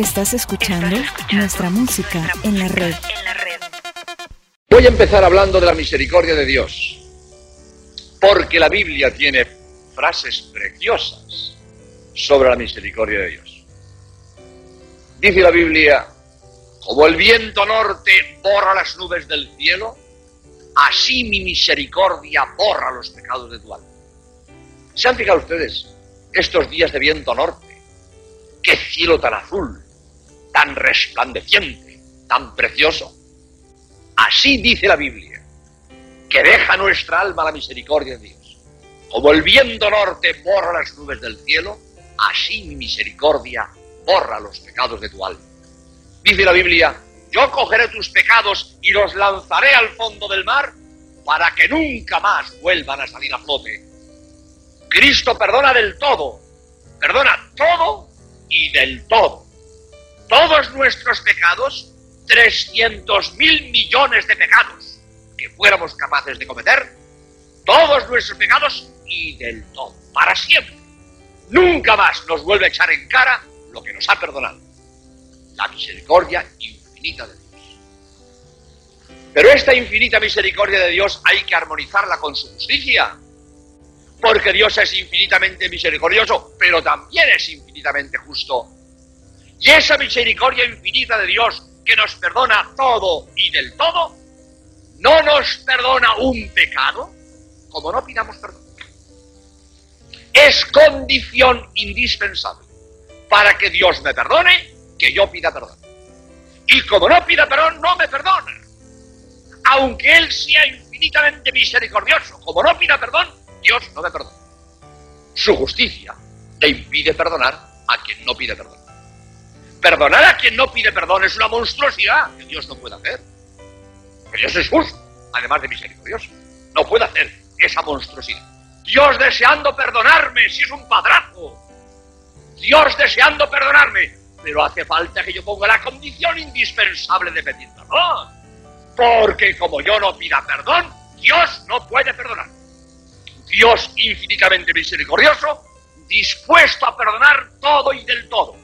Estás escuchando nuestra música en la red. Voy a empezar hablando de la misericordia de Dios, porque la Biblia tiene frases preciosas sobre la misericordia de Dios. Dice la Biblia, como el viento norte borra las nubes del cielo, así mi misericordia borra los pecados de tu alma. ¿Se han fijado ustedes estos días de viento norte? ¡Qué cielo tan azul, tan resplandeciente, tan precioso! Así dice la Biblia, que deja nuestra alma la misericordia de Dios. Como el viento norte borra las nubes del cielo, así mi misericordia borra los pecados de tu alma. Dice la Biblia, yo cogeré tus pecados y los lanzaré al fondo del mar para que nunca más vuelvan a salir a flote. Cristo perdona del todo, perdona todo y del todo. Todos nuestros pecados, 300 mil millones de pecados que fuéramos capaces de cometer, todos nuestros pecados y del todo, para siempre. Nunca más nos vuelve a echar en cara lo que nos ha perdonado. La misericordia infinita de Dios. Pero esta infinita misericordia de Dios hay que armonizarla con su justicia. Porque Dios es infinitamente misericordioso, pero también es infinitamente justo. Y esa misericordia infinita de Dios que nos perdona todo y del todo, no nos perdona un pecado como no pidamos perdón. Es condición indispensable para que Dios me perdone que yo pida perdón. Y como no pida perdón, no me perdona. Aunque Él sea infinitamente misericordioso, como no pida perdón, Dios no me perdona. Su justicia le impide perdonar a quien no pide perdón. Perdonar a quien no pide perdón es una monstruosidad que Dios no puede hacer. Pero Dios es justo, además de misericordioso. No puede hacer esa monstruosidad. Dios deseando perdonarme, si es un padrazo. Dios deseando perdonarme, pero hace falta que yo ponga la condición indispensable de pedir perdón. Porque como yo no pida perdón, Dios no puede perdonar. Dios infinitamente misericordioso, dispuesto a perdonar todo y del todo,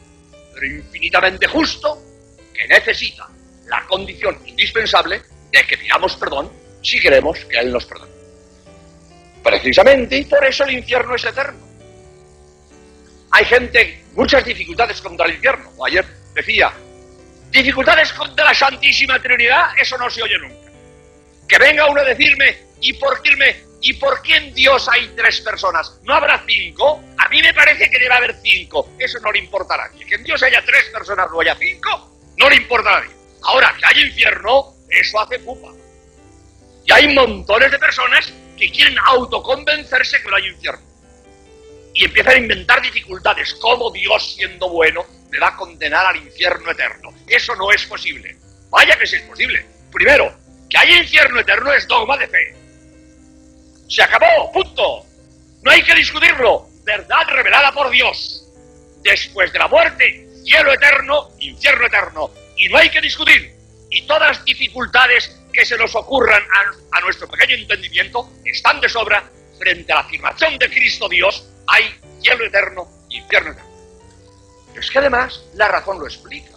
pero infinitamente justo, que necesita la condición indispensable de que pidamos perdón si queremos que Él nos perdone. Precisamente, y por eso el infierno es eterno. Hay gente, muchas dificultades contra el infierno. Ayer decía, dificultades contra la Santísima Trinidad, eso no se oye nunca. Que venga uno a decirme, ¿y por qué, ¿y por qué en Dios hay tres personas? ¿No habrá cinco? A mí me parece que debe haber cinco. Eso no le importa a nadie. Que en Dios haya tres personas, no haya cinco, no le importa a nadie. Ahora, que hay infierno, eso hace pupa. Y hay montones de personas que quieren autoconvencerse que no hay infierno. Y empiezan a inventar dificultades. ¿Cómo Dios, siendo bueno, me va a condenar al infierno eterno? Eso no es posible. Vaya que sí es posible. Primero, que haya infierno eterno es dogma de fe. Se acabó, punto. No hay que discutirlo. Verdad revelada por Dios. Después de la muerte, cielo eterno, infierno eterno. Y no hay que discutir. Y todas las dificultades que se nos ocurran a, nuestro pequeño entendimiento están de sobra frente a la afirmación de Cristo Dios. Hay cielo eterno, infierno eterno. Pero es que además la razón lo explica.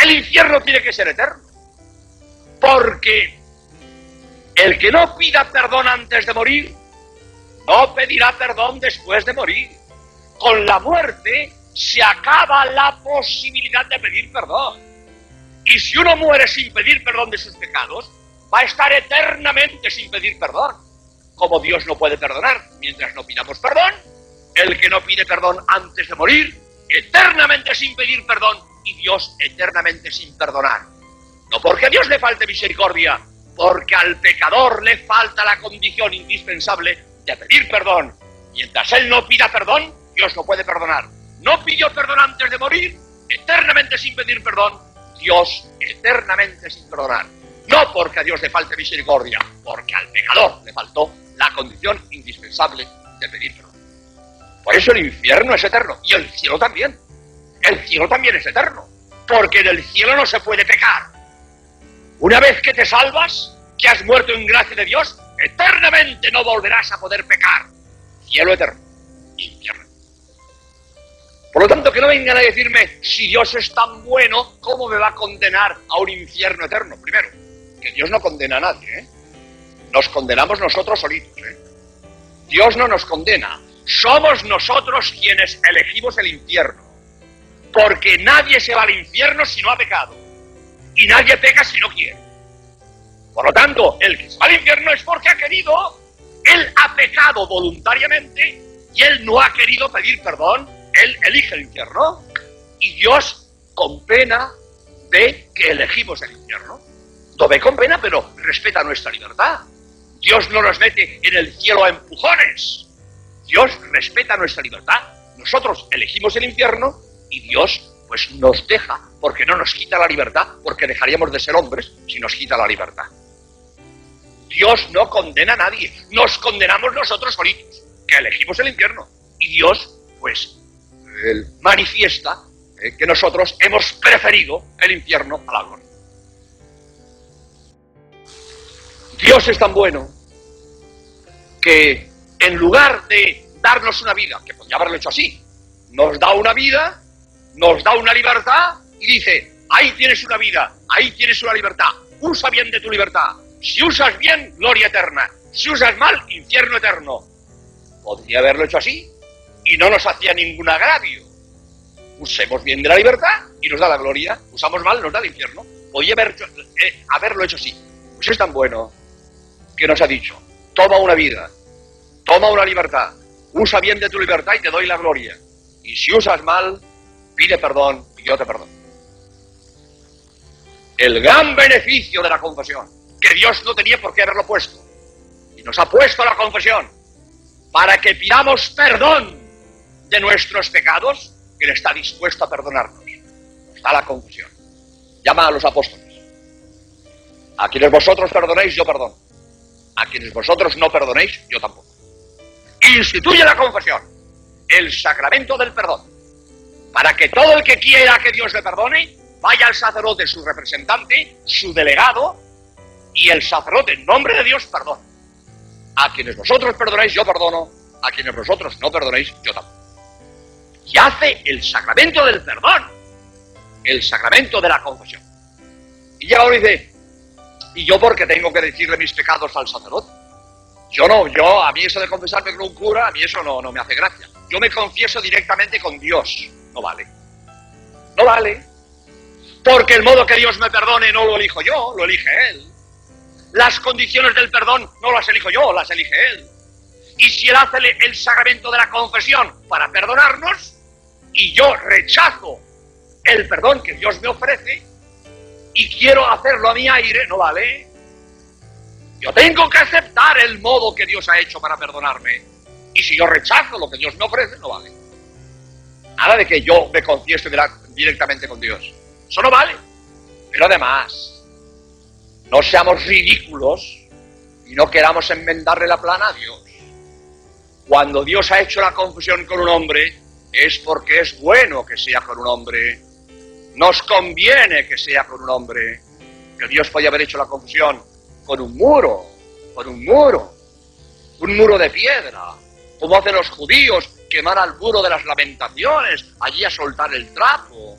El infierno tiene que ser eterno. Porque el que no pida perdón antes de morir, no pedirá perdón después de morir. Con la muerte se acaba la posibilidad de pedir perdón. Y si uno muere sin pedir perdón de sus pecados, va a estar eternamente sin pedir perdón. Como Dios no puede perdonar mientras no pidamos perdón, el que no pide perdón antes de morir, eternamente sin pedir perdón y Dios eternamente sin perdonar. No porque a Dios le falte misericordia, porque al pecador le falta la condición indispensable de pedir perdón. Mientras él no pida perdón, Dios no puede perdonar. No pidió perdón antes de morir, eternamente sin pedir perdón, Dios eternamente sin perdonar. No porque a Dios le falte misericordia, porque al pecador le faltó la condición indispensable de pedir perdón. Por eso el infierno es eterno y el cielo también. El cielo también es eterno, porque en el cielo no se puede pecar. Una vez que te salvas, que has muerto en gracia de Dios, eternamente no volverás a poder pecar. Cielo eterno, infierno. Por lo tanto, que no vengan a decirme, si Dios es tan bueno, ¿cómo me va a condenar a un infierno eterno? Primero, que Dios no condena a nadie, ¿eh? Nos condenamos nosotros solitos, ¿eh? Dios no nos condena. Somos nosotros quienes elegimos el infierno. Porque nadie se va al infierno si no ha pecado. Y nadie peca si no quiere. Por lo tanto, el que se va al infierno es porque ha querido. Él ha pecado voluntariamente y él no ha querido pedir perdón. Él elige el infierno. Y Dios, con pena, ve que elegimos el infierno. Lo ve con pena, pero respeta nuestra libertad. Dios no nos mete en el cielo a empujones. Dios respeta nuestra libertad. Nosotros elegimos el infierno y Dios pues nos deja porque no nos quita la libertad, porque dejaríamos de ser hombres si nos quita la libertad. Dios no condena a nadie, nos condenamos nosotros solitos, que elegimos el infierno. Y Dios, pues, manifiesta eh, que nosotros hemos preferido el infierno a la gloria. Dios es tan bueno que en lugar de darnos una vida, que podría haberlo hecho así, nos da una vida, nos da una libertad y dice, ahí tienes una vida, ahí tienes una libertad, usa bien de tu libertad. Si usas bien, gloria eterna. Si usas mal, infierno eterno. Podría haberlo hecho así y no nos hacía ningún agravio. Usemos bien de la libertad y nos da la gloria. Usamos mal, nos da el infierno. Podría haber, eh, haberlo hecho así. Pues es tan bueno que nos ha dicho, toma una vida, toma una libertad, usa bien de tu libertad y te doy la gloria. Y si usas mal, pide perdón y yo te perdono. El gran beneficio de la confesión, que Dios no tenía por qué haberlo puesto, y nos ha puesto la confesión para que pidamos perdón de nuestros pecados, que Él está dispuesto a perdonarnos. Nos da la confesión. Llama a los apóstoles. A quienes vosotros perdonéis, yo perdono a quienes vosotros no perdonéis, yo tampoco. Instituye la confesión, el sacramento del perdón, para que todo el que quiera que Dios le perdone, vaya al sacerdote, su representante, su delegado, y el sacerdote, en nombre de Dios, perdona. A quienes vosotros perdonéis, yo perdono, a quienes vosotros no perdonéis, yo tampoco. Y hace el sacramento del perdón, el sacramento de la confesión. Y llega uno y dice, ¿Y yo porque tengo que decirle mis pecados al sacerdote? Yo no, yo, a mí eso de confesarme con un cura, a mí eso no, no me hace gracia. Yo me confieso directamente con Dios. No vale. No vale. Porque el modo que Dios me perdone no lo elijo yo, lo elige Él. Las condiciones del perdón no las elijo yo, las elige Él. Y si Él hace el sacramento de la confesión para perdonarnos, y yo rechazo el perdón que Dios me ofrece, y quiero hacerlo a mi aire, no vale. Yo tengo que aceptar el modo que Dios ha hecho para perdonarme. Y si yo rechazo lo que Dios me ofrece, no vale. Nada de que yo me confiese directamente con Dios. Eso no vale. Pero además, no seamos ridículos y no queramos enmendarle la plana a Dios. Cuando Dios ha hecho la confusión con un hombre, es porque es bueno que sea con un hombre nos conviene que sea con un hombre. Que Dios podía haber hecho la confusión con un muro, con un muro, un muro de piedra, como hacen los judíos, quemar al muro de las lamentaciones, allí a soltar el trapo,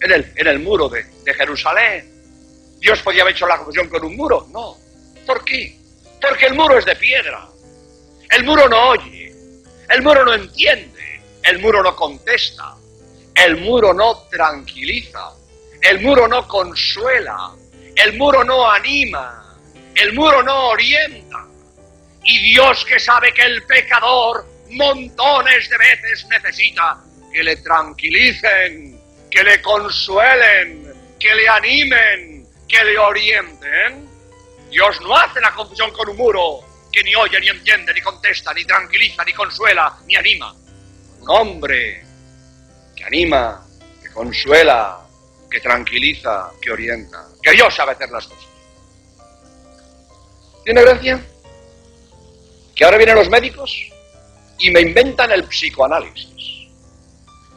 en el, en el muro de, de Jerusalén. Dios podía haber hecho la confusión con un muro, no. ¿Por qué? Porque el muro es de piedra. El muro no oye, el muro no entiende, el muro no contesta, el muro no tranquiliza, el muro no consuela, el muro no anima, el muro no orienta. Y Dios que sabe que el pecador montones de veces necesita que le tranquilicen, que le consuelen, que le animen, que le orienten. Dios no hace la confusión con un muro que ni oye, ni entiende, ni contesta, ni tranquiliza, ni consuela, ni anima. Un hombre que anima, que consuela, que tranquiliza, que orienta, que Dios sabe hacer las cosas. ¿Tiene gracia? Que ahora vienen los médicos y me inventan el psicoanálisis.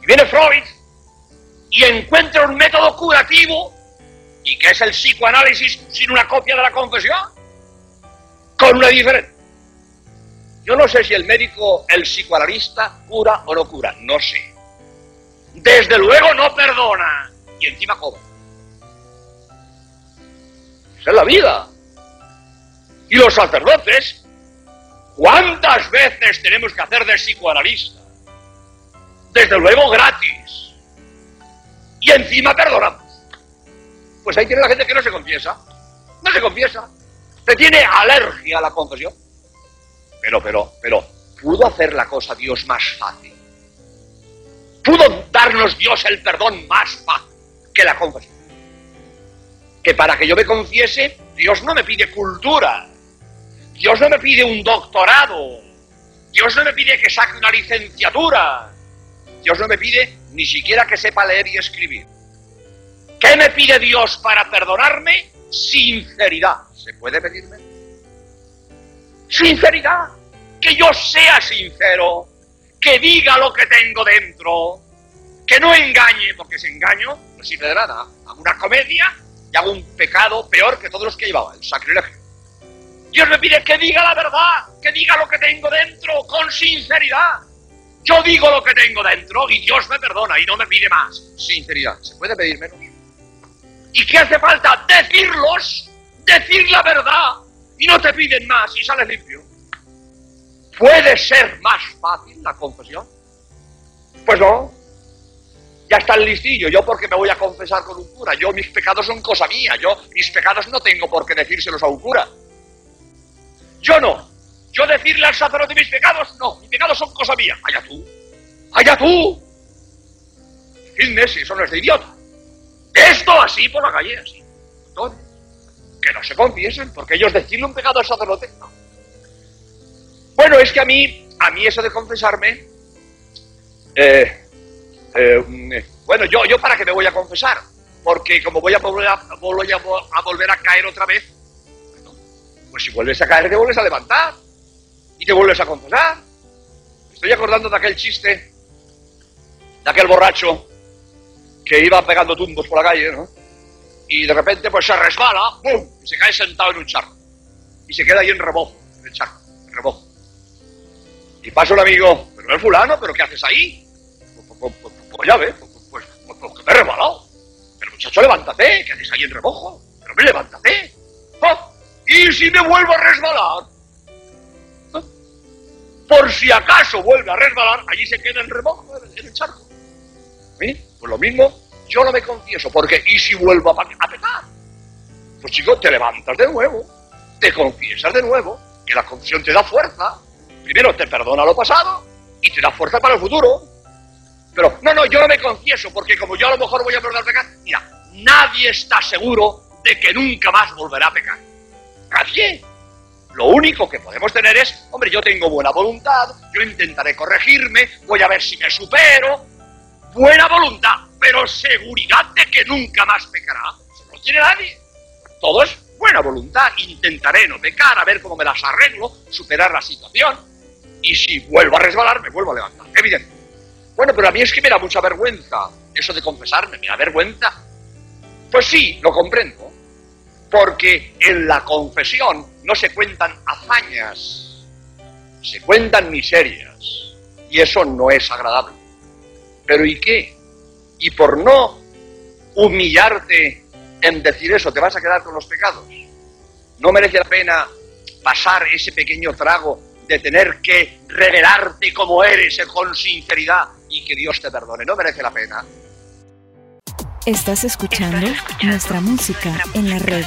Y viene Freud y encuentra un método curativo y que es el psicoanálisis sin una copia de la confesión, con una diferencia. Yo no sé si el médico, el psicoanalista, cura o no cura, no sé. desde luego no perdona y encima cobra. Esa es la vida. Y los sacerdotes, ¿cuántas veces tenemos que hacer de psicoanalista? Desde luego gratis. Y encima perdonamos. Pues ahí tiene la gente que no se confiesa. No se confiesa. Se tiene alergia a la confesión. Pero, pero, pero, ¿pudo hacer la cosa Dios más fácil? ¿Pudo darnos Dios el perdón más fácil que la confesión? Que para que yo me confiese, Dios no me pide cultura. Dios no me pide un doctorado. Dios no me pide que saque una licenciatura. Dios no me pide ni siquiera que sepa leer y escribir. ¿Qué me pide Dios para perdonarme? Sinceridad. ¿Se puede pedirme? Sinceridad. Que yo sea sincero. Que diga lo que tengo dentro. Que no engañe, porque si engaño no sirve de nada. Hago una comedia y hago un pecado peor que todos los que llevaba, el sacrilegio. Dios me pide que diga la verdad, que diga lo que tengo dentro, con sinceridad. Yo digo lo que tengo dentro y Dios me perdona y no me pide más. Sinceridad. ¿Se puede pedir menos? ¿Y qué hace falta? Decirlos, decir la verdad y no te piden más y sales limpio. ¿Puede ser más fácil la confesión? Pues no. Ya está el listillo. Yo porque me voy a confesar con un cura. Yo mis pecados son cosa mía. Yo mis pecados no tengo por qué decírselos a un cura. Yo no. Yo decirle al sacerdote mis pecados, no. Mis pecados son cosa mía. Allá tú. Allá tú. Fitness, eso no es de idiota. Esto así por la calle, así. que no se confiesen, porque ellos decirle un pecado al sacerdote, no. Bueno, es que a mí, a mí eso de confesarme, eh, eh, bueno, yo, yo para qué me voy a confesar, porque como voy a volver a, a, volver a caer otra vez, pues si vuelves a caer te vuelves a levantar y te vuelves a confesar. Estoy acordando de aquel chiste, de aquel borracho que iba pegando tumbos por la calle, ¿no? Y de repente pues se resbala, ¡pum! Y se cae sentado en un charco. Y se queda ahí en rebojo, en el charco, en rebojo. Y pasa un amigo, pero el fulano, ¿pero qué haces ahí? Pues, pues, pues, pues ves, pues, pues, me he resbalado. Pero muchacho, levántate, ¿qué haces ahí en rebojo? Pero me levántate. ¿Y si me vuelvo a resbalar? Por si acaso vuelve a resbalar, allí se queda en rebojo, en el charco. Pues lo mismo, yo no me confieso, porque ¿y si vuelvo a, pecar? Pues chicos, te levantas de nuevo, te confiesas de nuevo, que la confesión te da fuerza. Primero te perdona lo pasado y te da fuerza para el futuro. Pero, no, no, yo no me confieso, porque como yo a lo mejor voy a volver a pecar, mira, nadie está seguro de que nunca más volverá a pecar. Nadie. Lo único que podemos tener es, hombre, yo tengo buena voluntad, yo intentaré corregirme, voy a ver si me supero, buena voluntad, pero seguridad de que nunca más pecará. Eso no tiene nadie. Todo es buena voluntad. Intentaré no pecar, a ver cómo me las arreglo, superar la situación. Y si vuelvo a resbalar, me vuelvo a levantar. Evidente. Bueno, pero a mí es que me da mucha vergüenza eso de confesarme, me da vergüenza. Pues sí, lo comprendo. Porque en la confesión no se cuentan hazañas, se cuentan miserias. Y eso no es agradable. Pero ¿y qué? Y por no humillarte en decir eso, te vas a quedar con los pecados. No merece la pena pasar ese pequeño trago de tener que revelarte como eres con sinceridad y que Dios te perdone. No merece la pena. Estás escuchando nuestra música en la red.